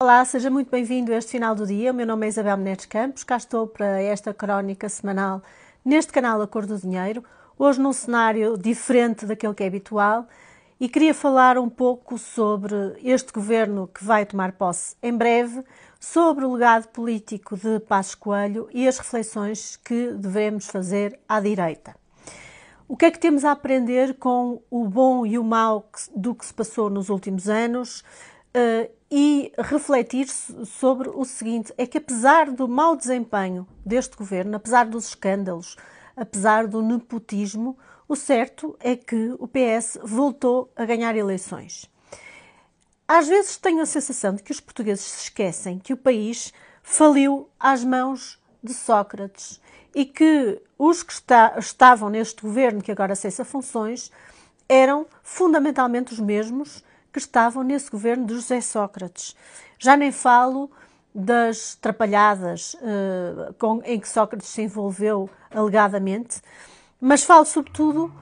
Olá, seja muito bem-vindo a este final do dia. O meu nome é Isabel Menezes Campos, cá estou para esta crónica semanal neste canal A Cor do Dinheiro, hoje num cenário diferente daquele que é habitual e queria falar um pouco sobre este governo que vai tomar posse em breve, sobre o legado político de Passos Coelho e as reflexões que devemos fazer à direita. O que é que temos a aprender com o bom e o mau do que se passou nos últimos anos? E refletir sobre o seguinte: é que apesar do mau desempenho deste governo, apesar dos escândalos, apesar do nepotismo, o certo é que o PS voltou a ganhar eleições. Às vezes tenho a sensação de que os portugueses se esquecem que o país faliu às mãos de Sócrates e que os que está, estavam neste governo que agora cessa funções eram fundamentalmente os mesmos que estavam nesse governo de José Sócrates. Já nem falo das trapalhadas uh, com, em que Sócrates se envolveu alegadamente, mas falo sobretudo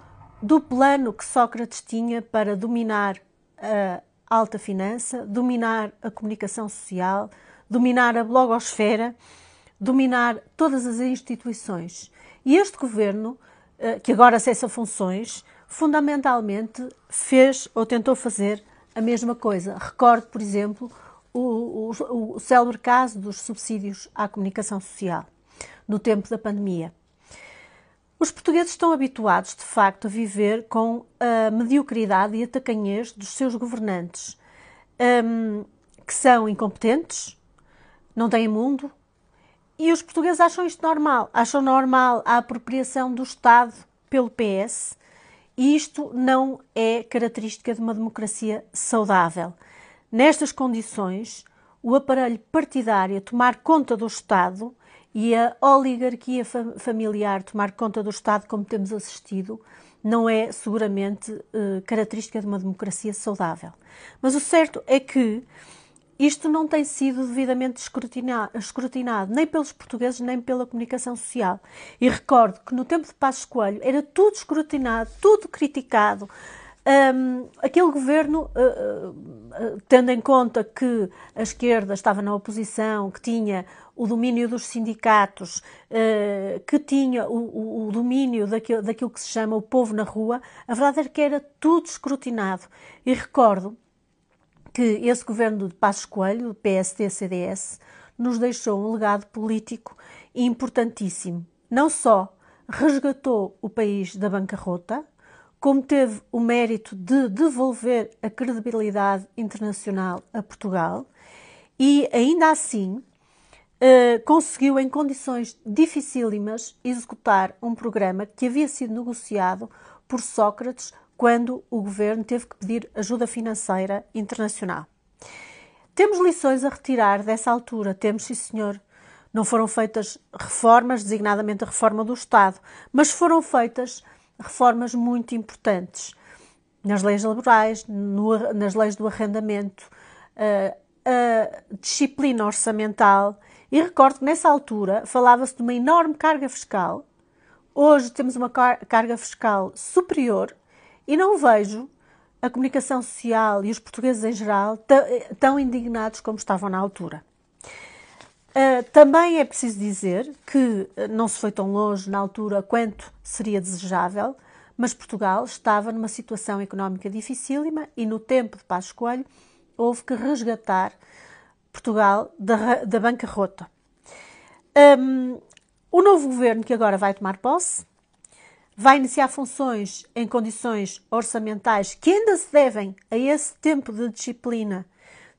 do plano que Sócrates tinha para dominar a alta finança, dominar a comunicação social, dominar a blogosfera, dominar todas as instituições. E este governo, uh, que agora cessa funções, fundamentalmente fez ou tentou fazer a mesma coisa. Recordo, por exemplo, o, o, o célebre caso dos subsídios à comunicação social no tempo da pandemia. Os portugueses estão habituados, de facto, a viver com a mediocridade e a tacanhez dos seus governantes, um, que são incompetentes, não têm mundo, e os portugueses acham isto normal. Acham normal a apropriação do Estado pelo PS isto não é característica de uma democracia saudável. Nestas condições, o aparelho partidário tomar conta do Estado e a oligarquia familiar tomar conta do Estado, como temos assistido, não é seguramente uh, característica de uma democracia saudável. Mas o certo é que isto não tem sido devidamente escrutinado, nem pelos portugueses, nem pela comunicação social. E recordo que no tempo de Passos Coelho era tudo escrutinado, tudo criticado. Um, aquele governo, uh, uh, tendo em conta que a esquerda estava na oposição, que tinha o domínio dos sindicatos, uh, que tinha o, o, domínio daquilo, daquilo que se chama o povo na rua, a verdade era que era tudo escrutinado. E recordo que esse governo de Passos Coelho, PSD-CDS, nos deixou um legado político importantíssimo. Não só resgatou o país da bancarrota, como teve o mérito de devolver a credibilidade internacional a Portugal e, ainda assim, eh, conseguiu, em condições dificílimas, executar um programa que havia sido negociado por Sócrates quando o governo teve que pedir ajuda financeira internacional. Temos lições a retirar dessa altura, temos, sim senhor. Não foram feitas reformas, designadamente a reforma do Estado, mas foram feitas reformas muito importantes nas leis laborais, no, nas leis do arrendamento, uh, a disciplina orçamental. E recordo que nessa altura falava-se de uma enorme carga fiscal. Hoje temos uma car carga fiscal superior e não vejo a comunicação social e os portugueses em geral tão indignados como estavam na altura. Uh, também é preciso dizer que ah, não se foi tão longe na altura quanto seria desejável, mas Portugal estava numa situação económica dificílima e no tempo de Passos Coelho houve que resgatar Portugal da, da bancarrota. Um, o novo governo que agora vai tomar posse vai iniciar funções em condições orçamentais que ainda se devem a esse tempo de disciplina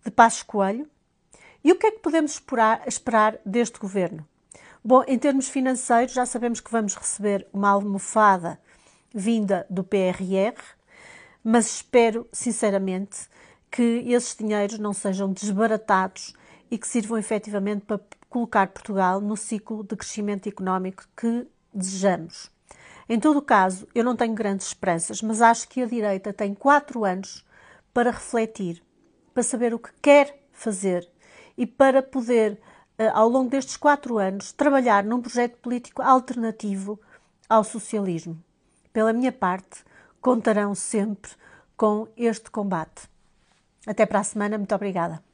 de Passos Coelho. E o que é que podemos esperar, esperar deste governo? Bom, em termos financeiros, já sabemos que vamos receber uma almofada vinda do PRR, mas espero, sinceramente, que esses dinheiros não sejam desbaratados e que sirvam efetivamente para colocar Portugal no ciclo de crescimento económico que desejamos. Em todo caso, eu não tenho grandes esperanças, mas acho que a direita tem quatro anos para refletir, para saber o que quer fazer e para poder, eh, ao longo destes quatro anos, trabalhar num projeto político alternativo ao socialismo. Pela minha parte, contarão sempre com este combate. Até para a semana, muito obrigada.